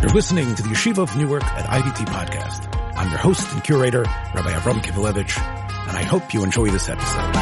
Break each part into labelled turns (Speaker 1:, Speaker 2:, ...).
Speaker 1: You're listening to the Yeshiva of Newark at IDT podcast. I'm your host and curator, Rabbi Avram Kivelevitz, and I hope you enjoy this episode.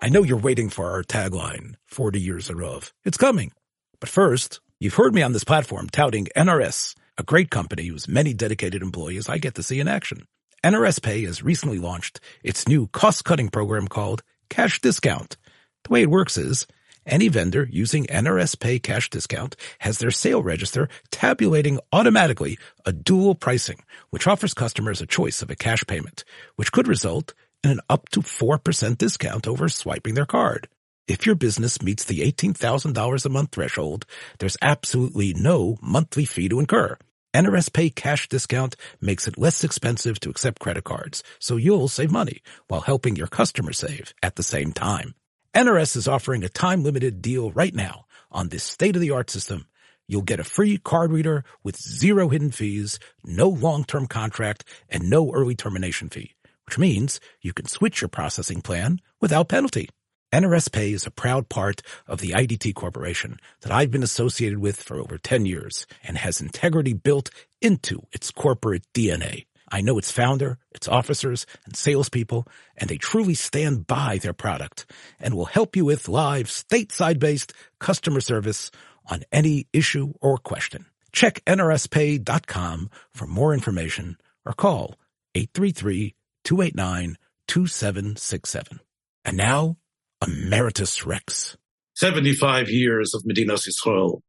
Speaker 1: I know you're waiting for our tagline, 40 years of. It's coming. But first, you've heard me on this platform touting NRS, a great company whose many dedicated employees I get to see in action. NRS Pay has recently launched its new cost-cutting program called Cash Discount. The way it works is any vendor using NRS Pay Cash Discount has their sale register tabulating automatically a dual pricing, which offers customers a choice of a cash payment, which could result in an up to 4% discount over swiping their card. If your business meets the $18,000 a month threshold, there's absolutely no monthly fee to incur. NRS Pay Cash Discount makes it less expensive to accept credit cards, so you'll save money while helping your customers save at the same time. NRS is offering a time-limited deal right now on this state-of-the-art system. You'll get a free card reader with zero hidden fees, no long-term contract, and no early termination fee, which means you can switch your processing plan without penalty. NRS Pay is a proud part of the IDT Corporation that I've been associated with for over 10 years and has integrity built into its corporate DNA. I know its founder, its officers, and salespeople, and they truly stand by their product and will help you with live stateside-based customer service on any issue or question. Check nrspay.com for more information or call 833-289-2767. And now, Emeritus Rex.
Speaker 2: 75 years of Medinas Yisrael.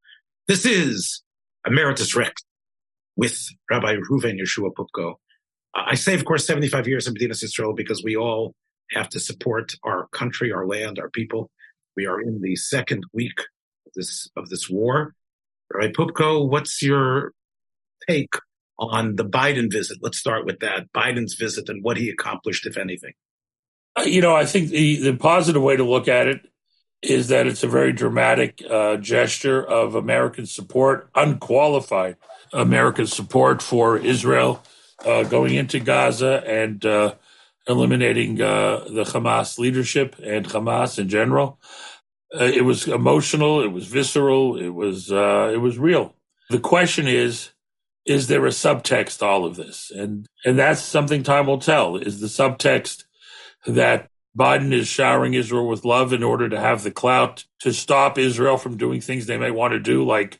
Speaker 2: This is Emeritus Rex with Rabbi Reuven Yeshua Poupko. I say, of course, 75 years in Medinas Yisrael because we all have to support our country, our land, our people. We are in the second week of this, of this war. Right, Poupko, what's your take on the Biden visit? Let's start with that. Biden's visit and what he accomplished, if anything.
Speaker 3: Uh, you know, I think the, the positive way to look at it is that it's a very dramatic uh, gesture of American support, unqualified American support for Israel uh, going into Gaza and uh, eliminating uh, the Hamas leadership and Hamas in general. Uh, it was emotional. It was visceral. It was uh, it was real. The question is, is there a subtext to all of this? And and that's something time will tell. Is the subtext that Biden is showering Israel with love in order to have the clout to stop Israel from doing things they may want to do, like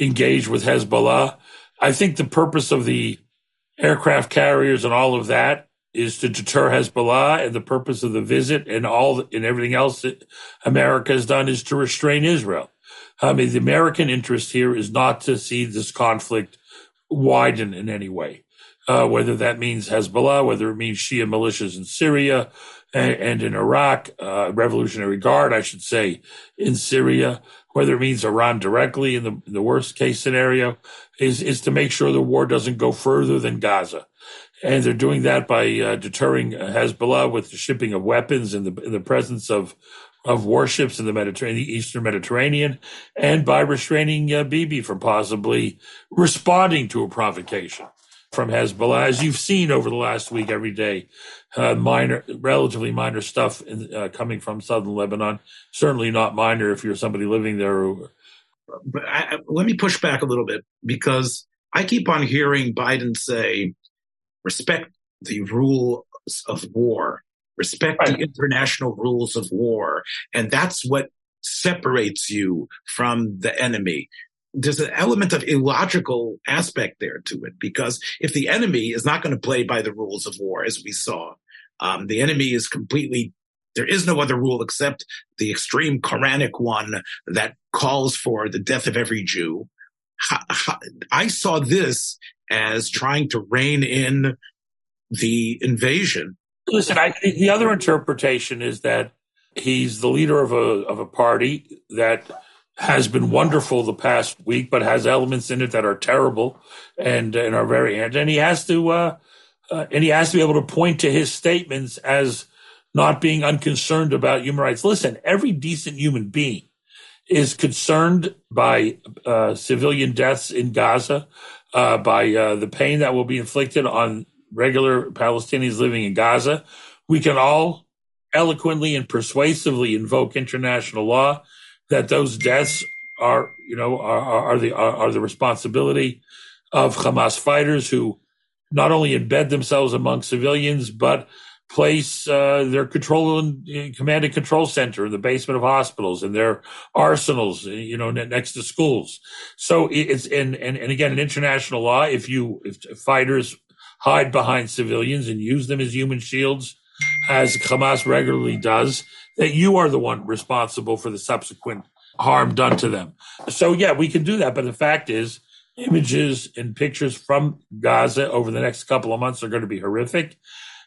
Speaker 3: engage with Hezbollah? I think the purpose of the aircraft carriers and all of that is to deter Hezbollah, and the purpose of the visit and all and everything else that America has done is to restrain Israel. I mean, the American interest here is not to see this conflict widen in any way, uh, whether that means Hezbollah, whether it means Shia militias in Syria and, and in Iraq, uh, Revolutionary Guard, I should say, in Syria, whether it means Iran directly in the, the worst case scenario, is, is to make sure the war doesn't go further than Gaza. And they're doing that by uh, deterring Hezbollah with the shipping of weapons in the, in the presence of, of warships in the Mediterranean, the Eastern Mediterranean, and by restraining uh, Bibi from possibly responding to a provocation from Hezbollah, as you've seen over the last week every day. Uh, minor, relatively minor stuff in, uh, coming from southern Lebanon. Certainly not minor if you're somebody living there.
Speaker 2: but I, let me push back a little bit because I keep on hearing Biden say, respect the rules of war, respect right. the international rules of war. And that's what separates you from the enemy there's an element of illogical aspect there to it because if the enemy is not going to play by the rules of war, as we saw, um, the enemy is completely there is no other rule except the extreme Quranic one that calls for the death of every Jew. I saw this as trying to rein in the invasion.
Speaker 3: Listen, I think the other interpretation is that he's the leader of a of a party that has been wonderful the past week, but has elements in it that are terrible and and are very and he has to uh, uh, and he has to be able to point to his statements as not being unconcerned about human rights. Listen, every decent human being is concerned by uh, civilian deaths in Gaza, uh, by uh, the pain that will be inflicted on regular Palestinians living in Gaza. We can all eloquently and persuasively invoke international law. that those deaths are, you know, are, are the are, are the responsibility of Hamas fighters who not only embed themselves among civilians but place uh, their control and command and control center in the basement of hospitals and their arsenals, you know, next to schools. So it's and and, and again, in international law, if you if fighters hide behind civilians and use them as human shields, as Hamas regularly does, that you are the one responsible for the subsequent harm done to them. So yeah, we can do that, but the fact is. Images and pictures from Gaza over the next couple of months are going to be horrific.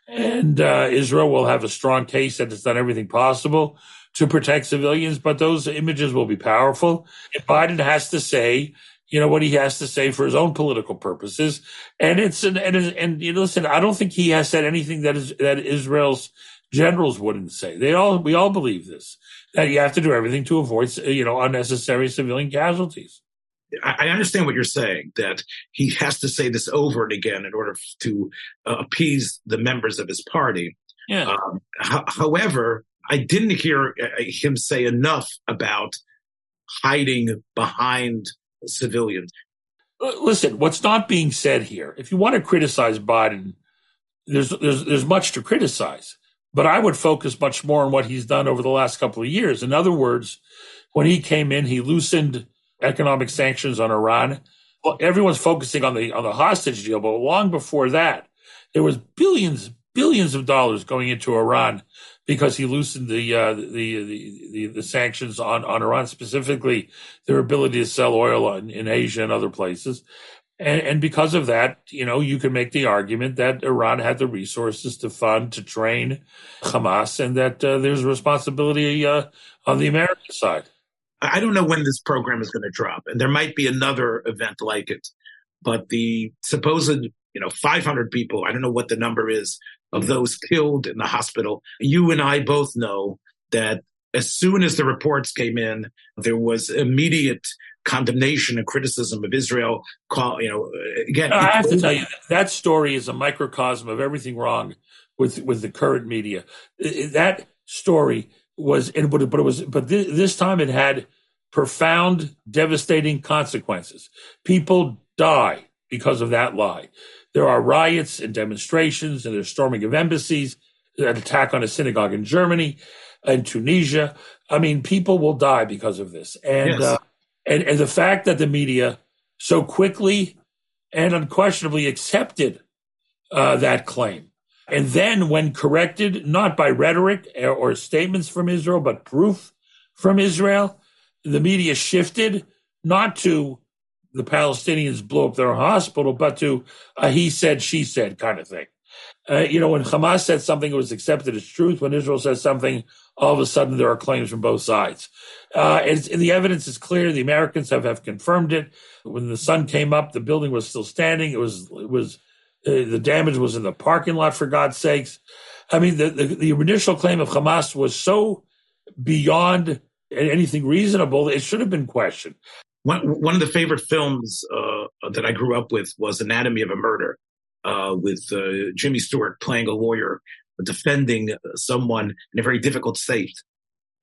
Speaker 3: And uh, Israel will have a strong case that it's done everything possible to protect civilians, but those images will be powerful. And Biden has to say, you know, what he has to say for his own political purposes. And it's, an, and, and you know, listen, I don't think he has said anything that is, that Israel's generals wouldn't say. They all, we all believe this, that you have to do everything to avoid, you know, unnecessary civilian casualties.
Speaker 1: I understand what you're saying, that he has to say this over and again in order to uh, appease the members of his party.
Speaker 3: Yeah. Um,
Speaker 1: h- however, I didn't hear uh, him say enough about hiding behind civilians.
Speaker 3: Listen, what's not being said here, if you want to criticize Biden, there's, there's, there's much to criticize, but I would focus much more on what he's done over the last couple of years. In other words, when he came in, he loosened economic sanctions on Iran. Well, everyone's focusing on the on the hostage deal, but long before that, there was billions billions of dollars going into Iran because he loosened the uh, the, the, the the sanctions on on Iran, specifically their ability to sell oil in, in Asia and other places. And, and, because of that, you know, you can make the argument that Iran had the resources to fund, to train Hamas, and that uh, there's responsibility uh, on the American side.
Speaker 1: I don't know when this program is going to drop, and there might be another event like it. But the supposed, you know, 500 people, I don't know what the number is of those killed in the hospital. You and I both know that as soon as the reports came in, there was immediate condemnation and criticism of Israel. Call, you know, again,
Speaker 3: I have to tell you that story is a microcosm of everything wrong with with the current media. That story was, but it was, but this time it had profound, devastating consequences. People die because of that lie. There are riots and demonstrations, and there's storming of embassies, an attack on a synagogue in Germany, in Tunisia. I mean, people will die because of this, and yes. uh, and and the fact that the media so quickly and unquestionably accepted uh, that claim and then, when corrected, not by rhetoric or statements from Israel, but proof from Israel, the media shifted not to the Palestinians blew up their hospital, but to a he said, she said kind of thing. Uh, you know, when Hamas said something, it was accepted as truth. When Israel says something, all of a sudden there are claims from both sides. Uh, and, the evidence is clear. The Americans have, have confirmed it. When the sun came up, the building was still standing. It was it was the damage was in the parking lot, for God's sakes. I mean, the, the, the initial claim of Hamas was so beyond anything reasonable, it should have been questioned.
Speaker 1: One, one of the favorite films uh, that I grew up with was Anatomy of a Murder, uh, with uh, Jimmy Stewart playing a lawyer defending someone in a very difficult state.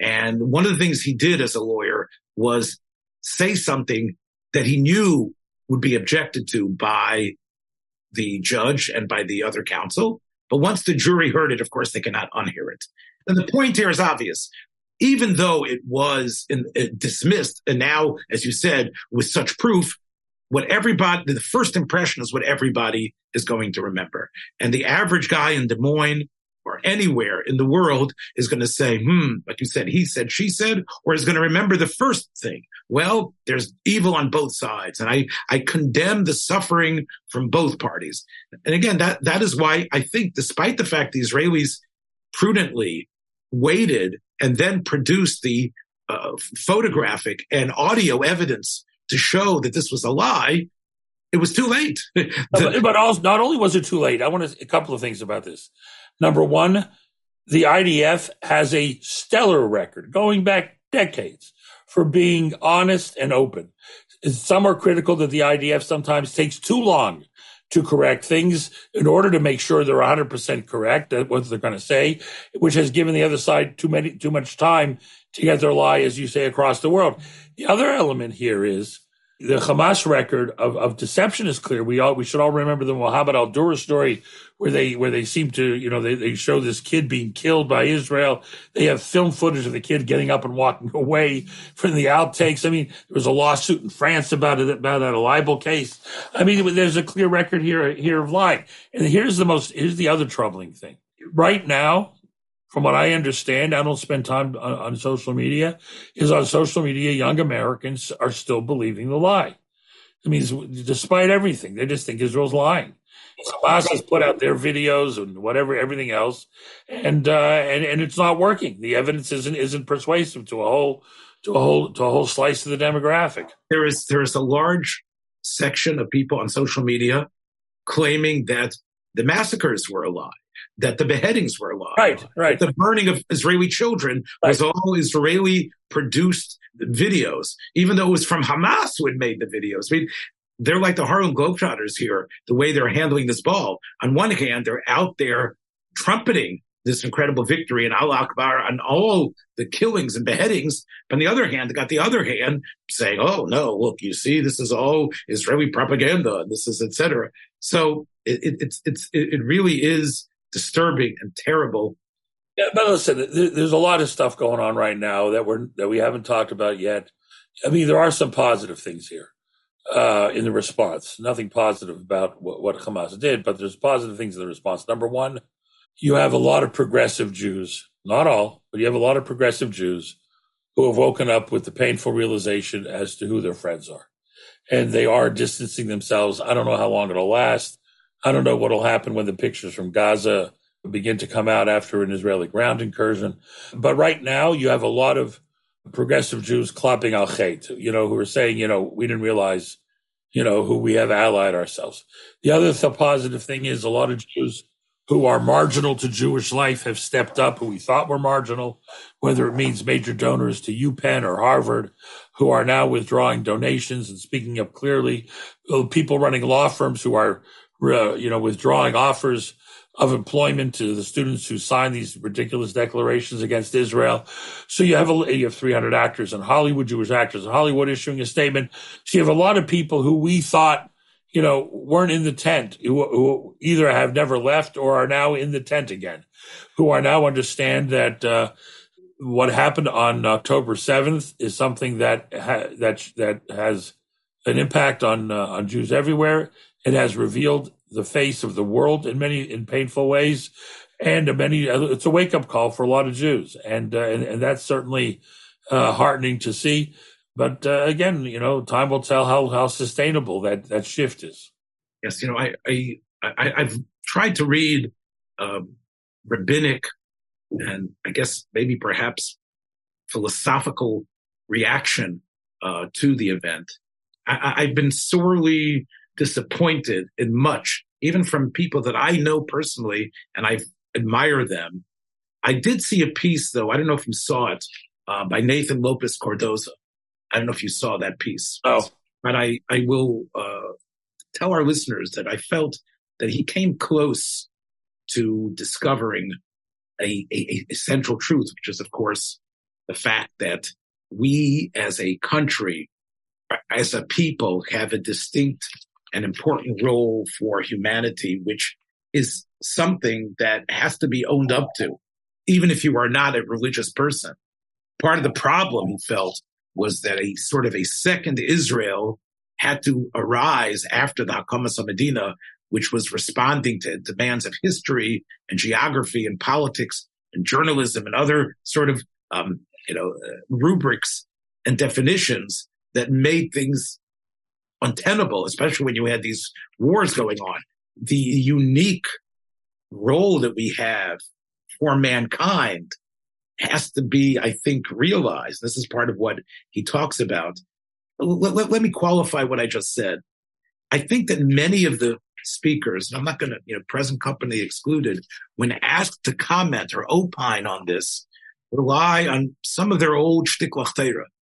Speaker 1: And one of the things he did as a lawyer was say something that he knew would be objected to by the judge and by the other counsel. But once the jury heard it, of course, they cannot unhear it. And the point here is obvious. Even though it was in, dismissed, and now, as you said, with such proof, what everybody, the first impression is what everybody is going to remember. And the average guy in Des Moines or anywhere in the world is going to say, hmm, like you said, he said, she said, or is going to remember the first thing. Well, there's evil on both sides. And I, I condemn the suffering from both parties. And again, that, that is why I think despite the fact the Israelis prudently waited and then produced the uh, photographic and audio evidence to show that this was a lie, it was too late.
Speaker 3: but, but also, not only was it too late, I want to, a couple of things about this. Number one, the IDF has a stellar record going back decades for being honest and open. Some are critical that the IDF sometimes takes too long to correct things in order to make sure they're 100% correct at what they're going to say, which has given the other side too many, too much time to get their lie, as you say, across the world. The other element here is the Hamas record of, of deception is clear. We all we should all remember the Mohammed al Dura story where they where they seem to you know they, they show this kid being killed by Israel. They have film footage of the kid getting up and walking away from the outtakes. I mean, there was a lawsuit in France about it about that libel case. I mean, there's a clear record here here of lying. And here's the most here's the other troubling thing. Right now, from what I understand, I don't spend time on, on, social media, is on social media, young Americans are still believing the lie. I mean, despite everything, they just think Israel's lying. Hamas has put out their videos and whatever, everything else, and uh, and and it's not working. The evidence isn't isn't persuasive to a whole to a whole to a whole slice of the demographic.
Speaker 1: There is there is a large section of people on social media claiming that the massacres were a lie that the beheadings were a lie.
Speaker 3: Right, right.
Speaker 1: The burning of Israeli children right. was all Israeli produced videos, even though it was from Hamas who had made the videos. I mean, they're like the Harlem Globetrotters here, the way they're handling this ball. On one hand, they're out there trumpeting this incredible victory in Al Akbar and all the killings and beheadings. But on the other hand, they got the other hand saying, oh, no, look, you see, this is all Israeli propaganda. This is, etc. So it, it, it's, it's, it really is disturbing and terrible.
Speaker 3: Yeah, but listen, there's a lot of stuff going on right now that we're that we haven't talked about yet. I mean, there are some positive things here uh, in the response. Nothing positive about what, what Hamas did, but there's positive things in the response. Number one, you have a lot of progressive Jews, not all, but you have a lot of progressive Jews who have woken up with the painful realization as to who their friends are. And they are distancing themselves. I don't know how long it'll last. I don't know what will happen when the pictures from Gaza begin to come out after an Israeli ground incursion. But right now, you have a lot of progressive Jews clapping al Chet, you know, who are saying, you know, we didn't realize, you know, who we have allied ourselves. The other th- positive thing is a lot of Jews who are marginal to Jewish life have stepped up, who we thought were marginal, whether it means major donors to UPenn or Harvard, who are now withdrawing donations and speaking up clearly, people running law firms who are uh, you know, withdrawing offers of employment to the students who sign these ridiculous declarations against Israel. So you have a, you have 300 actors in Hollywood, Jewish actors in Hollywood issuing a statement. So you have a lot of people who we thought, you know, weren't in the tent, who, who either have never left or are now in the tent again, who are now understand that, uh, what happened on October 7th is something that ha- that that has an impact on uh, on Jews everywhere. It has revealed the face of the world in many in painful ways, and many. It's a wake up call for a lot of Jews, and uh, and, and, that's certainly uh, heartening to see. But uh, again, you know, time will tell how how sustainable that that shift is.
Speaker 1: Yes, you know, I I, I have tried to read um, rabbinic and I guess maybe perhaps philosophical reaction uh, to the event. I, have been sorely disappointed in much, even from people that I know personally and I admire them. I did see a piece though. I don't know if you saw it uh, by Nathan Lopes Cardozo. I don't know if you saw that piece.
Speaker 3: Oh,
Speaker 1: but I, I will uh, tell our listeners that I felt that he came close to discovering a, a, a central truth, which is, of course, the fact that we as a country, as a people, have a distinct an important role for humanity, which is something that has to be owned up to, even if you are not a religious person. Part of the problem he felt was that a sort of a second Israel had to arise after the Hakamas Medina, which was responding to demands of history and geography and politics and journalism and other sort of, um, you know, uh, rubrics and definitions that made things untenable, especially when you had these wars going on. The unique role that we have for mankind has to be, I think, realized. This is part of what he talks about. Let, let, let me qualify what I just said. I think that many of the speakers, I'm not going to, you know, present company excluded, when asked to comment or opine on this, rely on some of their old shtick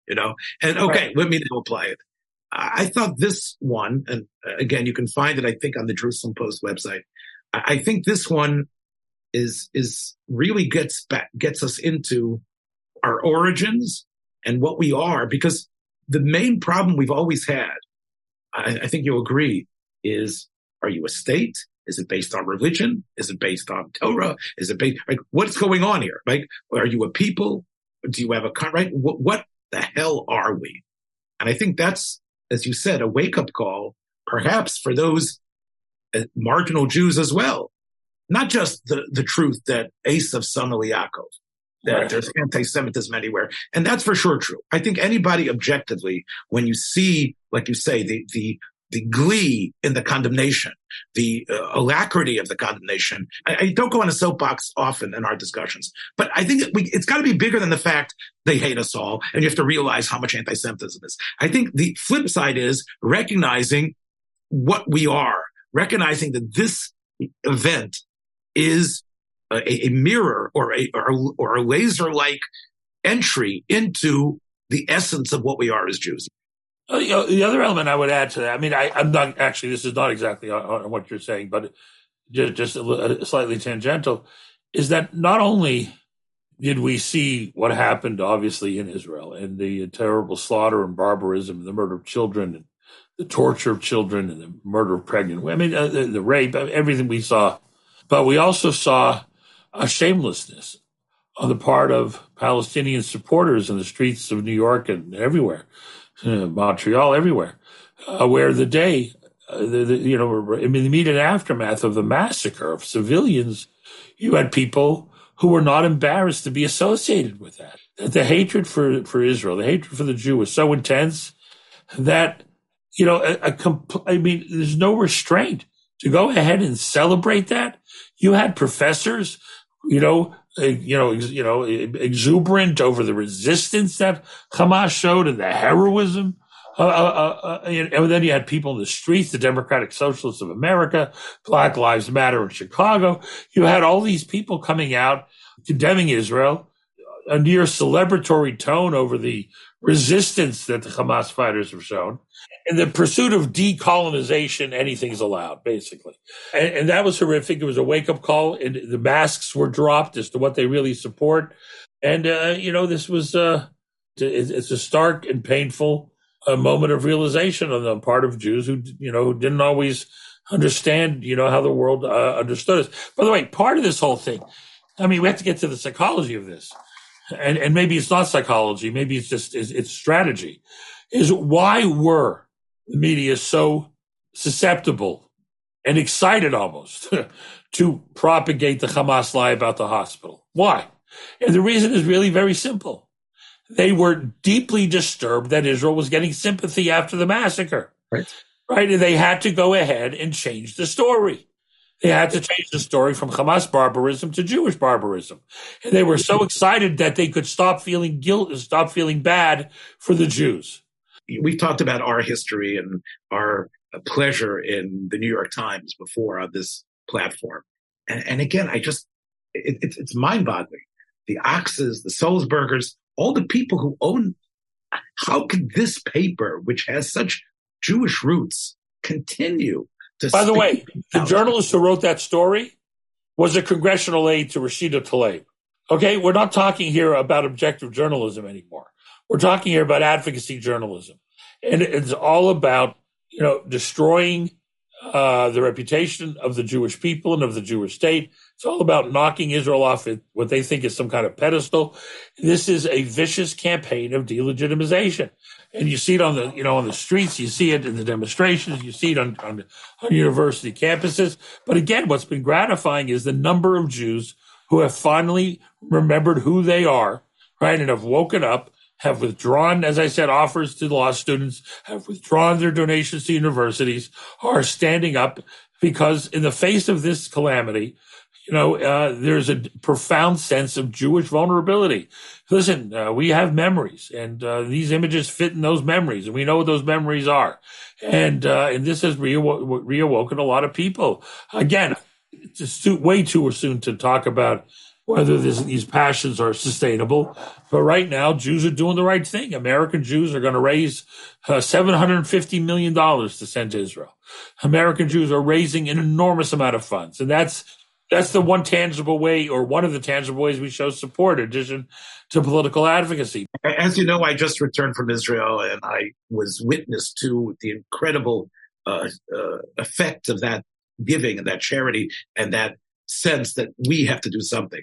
Speaker 1: you know, and okay, right. let me now apply it. I thought this one, and uh, again, you can find it, I think, on the Jerusalem Post website. I think this one is is really gets back gets us into our origins and what we are, because the main problem we've always had, I, I think you'll agree, is are you a state? Is it based on religion? Is it based on Torah? Is it based like what's going on here? Right? Are you a people? Do you have a right? What, what the hell are we? And I think that's, as you said, a wake up call, perhaps for those uh, marginal Jews as well. Not just the, the truth that Esav son of Yaakov, that right. there's anti-Semitism anywhere. And that's for sure true. I think anybody objectively, when you see, like you say, the, the the glee in the condemnation, the uh, alacrity of the condemnation. I, I, don't go on a soapbox often in our discussions, but I think we, it's got to be bigger than the fact they hate us all, and you have to realize how much anti-Semitism is. I think the flip side is recognizing what we are, recognizing that this event is a, a mirror or a or, or a laser-like entry into the essence of what we are as Jews.
Speaker 3: Uh, the other element I would add to that, I mean, I, am not actually, this is not exactly on, on what you're saying, but just, just a, slightly tangential, is that not only did we see what happened, obviously, in Israel and the terrible slaughter and barbarism the murder of children and the torture of children and the murder of pregnant women, uh, the, the rape, everything we saw, but we also saw a shamelessness on the part of Palestinian supporters in the streets of New York and everywhere. uh, Montreal, everywhere, uh, where the day, uh, the, the, you know, in the immediate aftermath of the massacre of civilians, you had people who were not embarrassed to be associated with that. The hatred for, for Israel, the hatred for the Jew was so intense that, you know, a, a compl- I mean, there's no restraint to go ahead and celebrate that. You had professors, you know, uh, you know, ex, you know, exuberant over the resistance that Hamas showed and the heroism. Uh, uh, uh, uh and then you had people in the streets, the Democratic Socialists of America, Black Lives Matter in Chicago. You had all these people coming out condemning Israel, a near celebratory tone over the resistance that the Hamas fighters have shown in the pursuit of decolonization, anything's allowed, basically. And, and that was horrific. It was a wake up call, and the masks were dropped as to what they really support. And, uh, you know, this was, uh, it's a stark and painful uh, moment of realization on the part of Jews who, you know, didn't always understand, you know, how the world uh, understood us. By the way, part of this whole thing, I mean, we have to get to the psychology of this. And, and maybe it's not psychology. Maybe it's just, it's, it's strategy is why were the media so susceptible and excited almost to propagate the Hamas lie about the hospital? Why? And the reason is really very simple. They were deeply disturbed that Israel was getting sympathy after the massacre.
Speaker 1: Right.
Speaker 3: Right. And they had to go ahead and change the story. They had to change the story from Hamas barbarism to Jewish barbarism. And they were so excited that they could stop feeling guilt, stop feeling bad for the Jews
Speaker 1: we've talked about our history and our pleasure in the New York Times before on this platform. And, and again, I just, it, it, it's mind boggling. The Ochses, the Sulzbergers, all the people who own, how could this paper, which has such Jewish roots, continue?
Speaker 3: By the way, the journalist who wrote that story was a congressional aide to Rashida Tlaib. Okay, we're not talking here about objective journalism anymore. We're talking here about advocacy journalism, and it's all about you know destroying uh, the reputation of the Jewish people and of the Jewish state. It's all about knocking Israel off what they think is some kind of pedestal. This is a vicious campaign of delegitimization, and you see it on the you know on the streets. You see it in the demonstrations. You see it on, on, on university campuses. But again, what's been gratifying is the number of Jews who have finally remembered who they are, right, and have woken up have withdrawn, as I said, offers to law students, have withdrawn their donations to universities, are standing up because in the face of this calamity, you know, uh, there's a profound sense of Jewish vulnerability. Listen, uh, we have memories, and uh, these images fit in those memories, and we know what those memories are. And uh, and this has reawoken a lot of people. Again, it's too, way too soon to talk about whether this, these passions are sustainable. But right now, Jews are doing the right thing. American Jews are going to raise uh, $750 million to send to Israel. American Jews are raising an enormous amount of funds. And that's that's the one tangible way, or one of the tangible ways we show support, in addition to political advocacy.
Speaker 1: As you know, I just returned from Israel and I was witness to the incredible uh, uh, effect of that giving and that charity and that sense that we have to do something.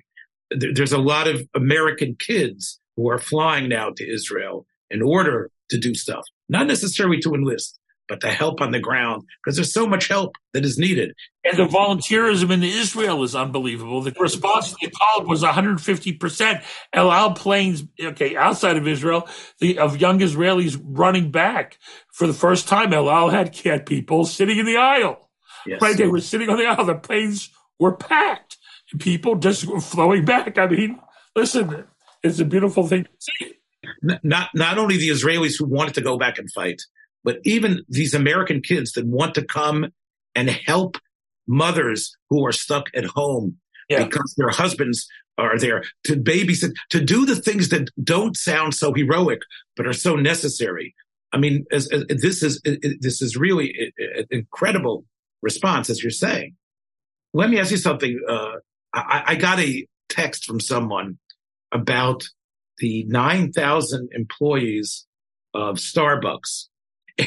Speaker 1: There's a lot of American kids who are flying now to Israel in order to do stuff, not necessarily to enlist, but to help on the ground because there's so much help that is needed.
Speaker 3: And the volunteerism in Israel is unbelievable. The response to the call was 150%. El Al planes, okay, outside of Israel, the, of young Israelis running back for the first time. El Al had, had people sitting in the aisle. Yes. Right, they were sitting on the aisle. The planes were packed. People just were flowing back. I mean, listen, it's a beautiful thing to see.
Speaker 1: Not not only the Israelis who wanted to go back and fight, but even these American kids that want to come and help mothers who are stuck at home yeah. because their husbands are there to babysit, to do the things that don't sound so heroic, but are so necessary. I mean, as, as, this is this is really an incredible response, as you're saying. Let me ask you something. Uh, I, I got a text from someone about the 9,000 employees of Starbucks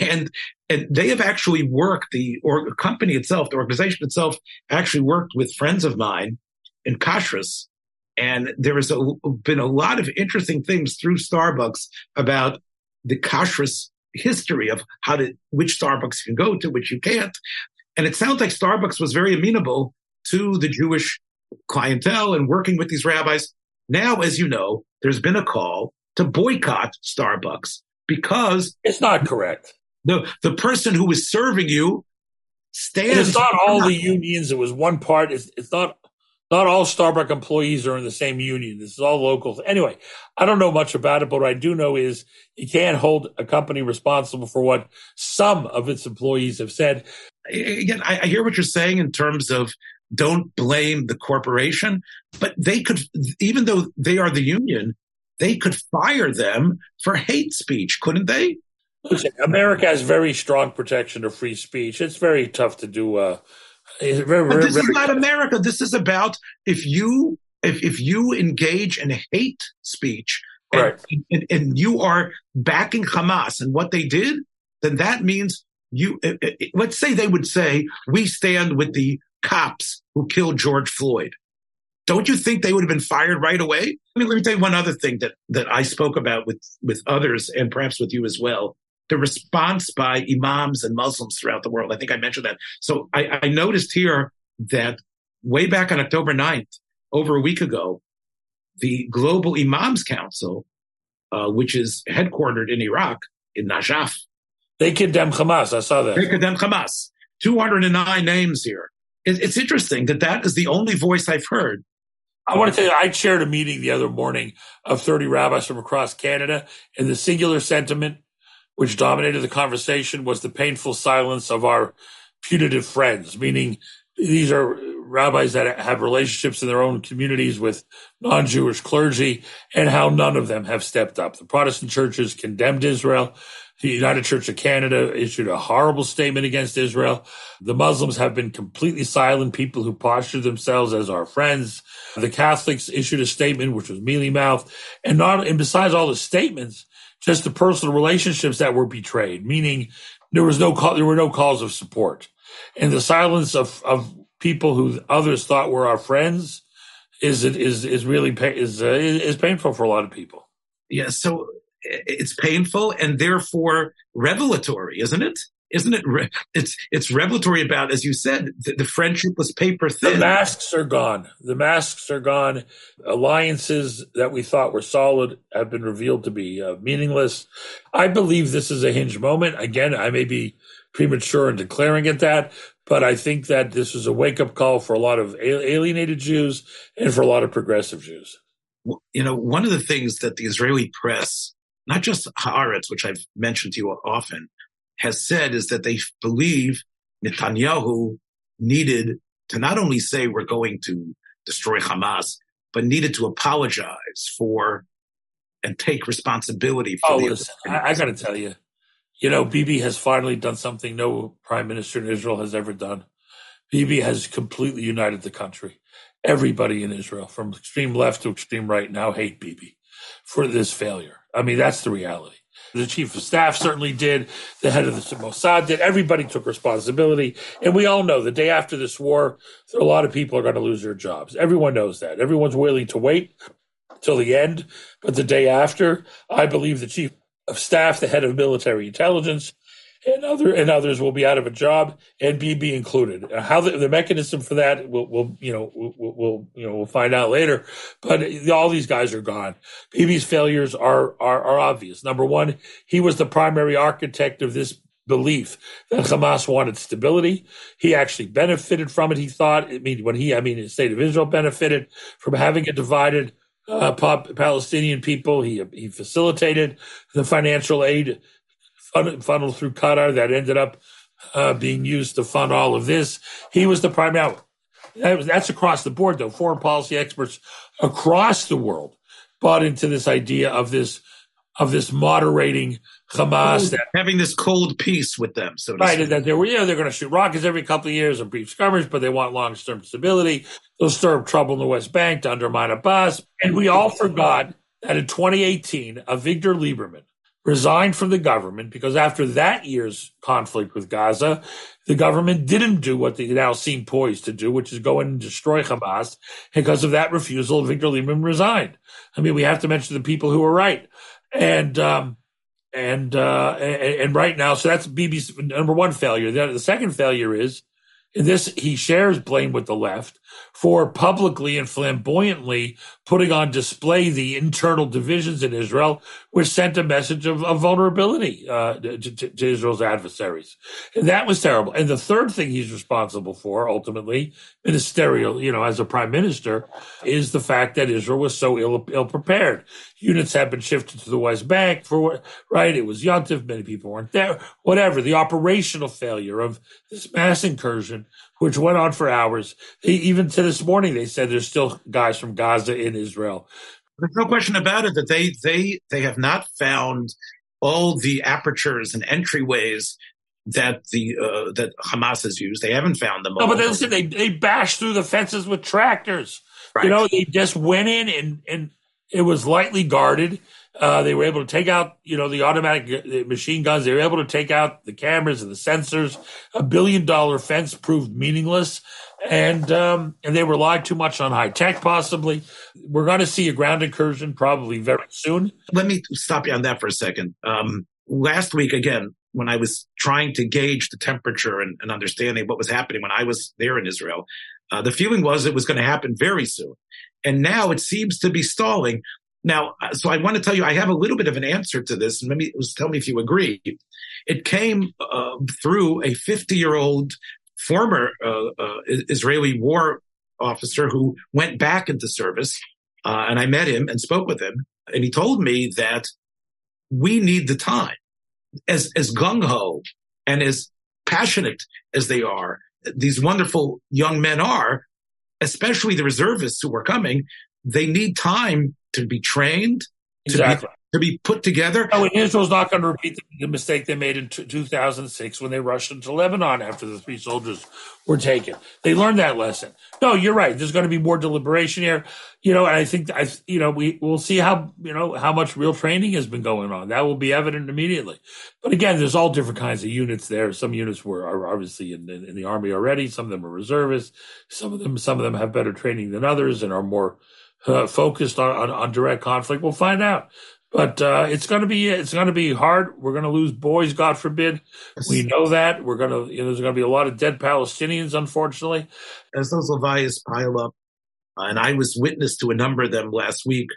Speaker 1: and and they have actually worked the or company itself, the organization itself, actually worked with friends of mine in Kashrus, and there has been a lot of interesting things through Starbucks about the Kashrus history of how to which Starbucks you can go to, which you can't, and it sounds like Starbucks was very amenable to the Jewish clientele and working with these rabbis. Now, as you know, there's been a call to boycott Starbucks because
Speaker 3: it's not correct
Speaker 1: the the person who was serving you stands.
Speaker 3: it's not all the unions. It was one part. It's, it's not not all Starbucks employees are in the same union. This is all local. Anyway, I don't know much about it, but what I do know is you can't hold a company responsible for what some of its employees have said.
Speaker 1: Again, I, I hear what you're saying in terms of don't blame the corporation, but they could, even though they are the union, they could fire them for hate speech, couldn't they?
Speaker 3: America has very strong protection of free speech. It's very tough to do. Uh,
Speaker 1: very, but this very, is not America. This is about if you if if you engage in hate speech and, right. and, and you are backing Hamas and what they did, then that means you. Uh, uh, let's say they would say we stand with the cops who killed George Floyd. Don't you think they would have been fired right away? I mean, let me tell you one other thing that that I spoke about with with others and perhaps with you as well the response by imams and Muslims throughout the world. I think I mentioned that. So I, I noticed here that way back on October 9th, over a week ago, the Global Imams Council, uh, which is headquartered in Iraq, in Najaf.
Speaker 3: They condemn Hamas. I saw that.
Speaker 1: They condemn Hamas. 209 names here. It, it's interesting that that is the only voice I've heard.
Speaker 3: I want to tell you, I chaired a meeting the other morning of 30 rabbis from across Canada, and the singular sentiment which dominated the conversation was the painful silence of our putative friends, meaning these are rabbis that have relationships in their own communities with non-Jewish clergy and how none of them have stepped up. The Protestant churches condemned Israel. The United Church of Canada issued a horrible statement against Israel. The Muslims have been completely silent, people who posture themselves as our friends. The Catholics issued a statement which was mealy mouthed. And not, and besides all the statements, just the personal relationships that were betrayed, meaning there was no there were no calls of support, and the silence of of people who others thought were our friends is is is really is uh, is painful for a lot of people.
Speaker 1: Yeah, so it's painful and therefore revelatory, isn't it? Isn't it? Re- it's it's revelatory about, as you said, the, the, friendship was paper thin.
Speaker 3: The masks are gone. The masks are gone. Alliances that we thought were solid have been revealed to be uh, meaningless. I believe this is a hinge moment. Again, I may be premature in declaring it that, but I think that this is a wake up call for a lot of alienated Jews and for a lot of progressive Jews.
Speaker 1: You know, one of the things that the Israeli press, not just Haaretz, which I've mentioned to you often, has said is that they believe Netanyahu needed to not only say we're going to destroy Hamas, but needed to apologize for and take responsibility for
Speaker 3: oh,
Speaker 1: the.
Speaker 3: Listen, I, I got to tell you, you know, Bibi has finally done something no prime minister in Israel has ever done. Bibi has completely united the country. Everybody in Israel, from extreme left to extreme right, now hate Bibi for this failure. I mean, that's the reality. The chief of staff certainly did. The head of the Mossad did. Everybody took responsibility. And we all know the day after this war, a lot of people are going to lose their jobs. Everyone knows that. Everyone's willing to wait till the end. But the day after, I believe the chief of staff, the head of military intelligence, and other and others will be out of a job, and Bibi included. How the, the mechanism for that, we'll, we'll you know we'll, we'll, you know we'll find out later. But all these guys are gone. Bibi's failures are, are are obvious. Number one, he was the primary architect of this belief that Hamas wanted stability. He actually benefited from it. He thought. I mean, when he, I mean, the state of Israel benefited from having a divided uh, Palestinian people. He he facilitated the financial aid funneled through Qatar that ended up uh, being used to fund all of this. He was the primary. That's across the board, though. Foreign policy experts across the world bought into this idea of this of this moderating Hamas, that,
Speaker 1: having this cold peace with them. So
Speaker 3: right, and that they were, you know, they're going to shoot rockets every couple of years, a brief skirmish, but they want long term stability. They'll stir up trouble in the West Bank to undermine Abbas. And we all forgot that in 2018, Avigdor Lieberman, resigned from the government because after that year's conflict with Gaza, the government didn't do what they now seem poised to do, which is go in and destroy Hamas. Because of that refusal, Avigdor Lieberman resigned. I mean, we have to mention the people who were right. And, um, and, uh, and, and right now, so that's Bibi's number one failure. The, the second failure is in this, he shares blame with the left for publicly and flamboyantly putting on display the internal divisions in Israel, which sent a message of, of vulnerability uh, to, to, Israel's adversaries. And that was terrible. And the third thing he's responsible for, ultimately, ministerial, you know, as a prime minister, is the fact that Israel was so ill, ill prepared. Units had been shifted to the West Bank for, right? It was Yontif. Many people weren't there. Whatever. The operational failure of this mass incursion which went on for hours. Even to this morning, they said there's still guys from Gaza in Israel.
Speaker 1: There's no question about it that they they they have not found all the apertures and entryways that the uh, that Hamas has used. They haven't found them.
Speaker 3: No, but listen, they they bashed through the fences with tractors. Right. You know, they just went in and and it was lightly guarded. Uh, they were able to take out, you know, the automatic uh, machine guns. They were able to take out the cameras and the sensors. A billion dollar fence proved meaningless, and um, and they relied too much on high tech. Possibly, we're going to see a ground incursion probably very soon.
Speaker 1: Let me stop you on that for a second. Um, last week, again, when I was trying to gauge the temperature and, and understanding what was happening when I was there in Israel, uh, the feeling was it was going to happen very soon. And now it seems to be stalling. Now, uh, so I want to tell you, I have a little bit of an answer to this, and maybe tell me if you agree. It came uh, through a 50 year old former uh, uh, Israeli war officer who went back into service, uh, and I met him and spoke with him, and he told me that we need the time, as as gung ho and as passionate as they are. These wonderful young men are, especially the reservists who are coming. They need time to be trained, exactly. to be to be put together.
Speaker 3: No, Israel's not going to repeat the mistake they made in 2006 when they rushed into Lebanon after the three soldiers were taken. They learned that lesson. No, you're right. There's going to be more deliberation here. You know, and I think I, you know, we we will see how you know how much real training has been going on. That will be evident immediately. But again, there's all different kinds of units there. Some units were are obviously in, in, in the army already. Some of them are reservists. Some of them some of them have better training than others and are more uh, focused on, on, on, direct conflict. We'll find out. But uh, it's going to be it's going to be hard. We're going to lose boys, God forbid. We know that. We're going to you know, there's going to be a lot of dead Palestinians, unfortunately.
Speaker 1: As those levias pile up, and I was witness to a number of them last week.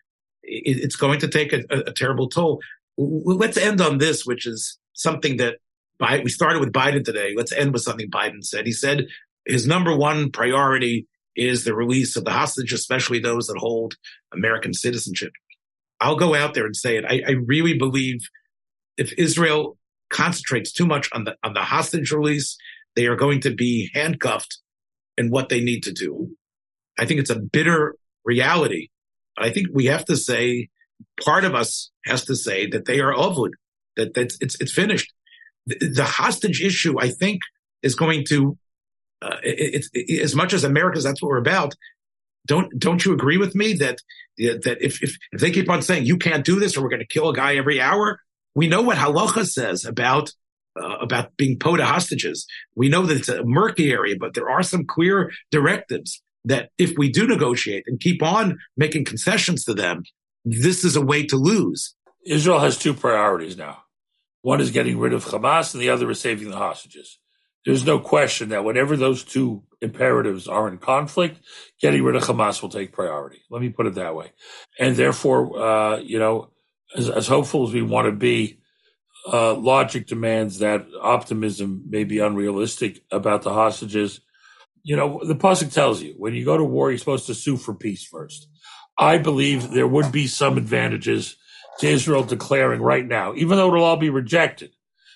Speaker 1: It, it's going to take a, a, a terrible toll. Let's end on this, which is something that Biden, we started with Biden today. Let's end with something Biden said. He said his number one priority is the release of the hostage, especially those that hold American citizenship. I'll go out there and say it. I, I really believe if Israel concentrates too much on the on the hostage release, they are going to be handcuffed in what they need to do. I think it's a bitter reality. I think we have to say, part of us has to say that they are ovud, that that's, it's, it's finished. The, the hostage issue, I think, is going to, uh, it's it, as much as America's, that's what we're about. Don't, don't you agree with me that, that if, if, if they keep on saying you can't do this or we're going to kill a guy every hour, we know what halacha says about uh, about being POTA hostages. We know that it's a murky area, but there are some clear directives that if we do negotiate and keep on making concessions to them, this is a way to lose.
Speaker 3: Israel has two priorities now. One is getting rid of Hamas and the other is saving the hostages. There's no question that whenever those two imperatives are in conflict, getting rid of Hamas will take priority. Let me put it that way. And therefore, uh, you know, as, as, hopeful as we want to be, uh, logic demands that optimism may be unrealistic about the hostages you know, the Pasuk tells you when you go to war, you're supposed to sue for peace first. I believe there would be some advantages to Israel declaring right now, even though it'll all be rejected,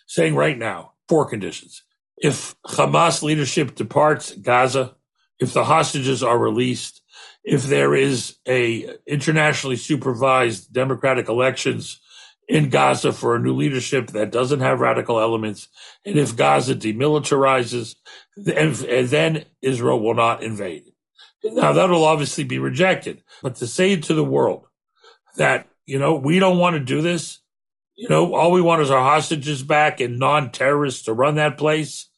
Speaker 3: saying right now, four conditions. If Hamas leadership departs Gaza, if the hostages are released, if there is a internationally supervised democratic elections in Gaza for a new leadership that doesn't have radical elements. And if Gaza demilitarizes, and, then Israel will not invade. Now that'll obviously be rejected, but to say to the world that, you know, we don't want to do this, you know, all we want is our hostages back and non-terrorists to run that place,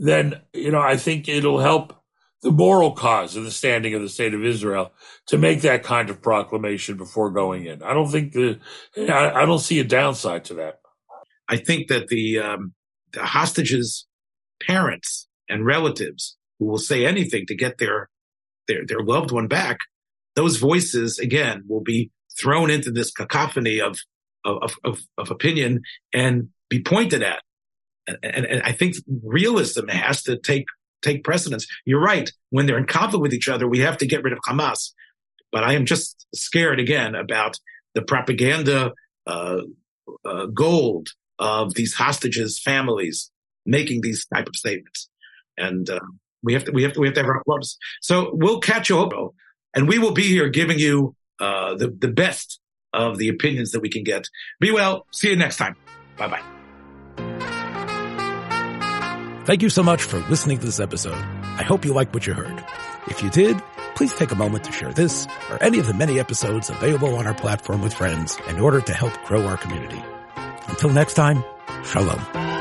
Speaker 3: then, you know, I think it'll help the moral cause and the standing of the state of Israel to make that kind of proclamation before going in. I don't think the, I, I don't see a downside to that.
Speaker 1: I think that the, um, the hostages' parents and relatives who will say anything to get their, their, their loved one back, those voices again will be thrown into this cacophony of, of, of, of opinion and be pointed at. And, and, I think realism has to take take precedence. You're right. When they're in conflict with each other, we have to get rid of Hamas. But I am just scared again about the propaganda uh, uh, gold of these hostages' families making these type of statements, and uh, we have to we have to we have to have our clubs. So we'll catch you up, and we will be here giving you uh, the the best of the opinions that we can get. Be well. See you next time. Bye bye.
Speaker 4: Thank you so much for listening to this episode. I hope you liked what you heard. If you did, please take a moment to share this or any of the many episodes available on our platform with friends in order to help grow our community. Until next time, shalom.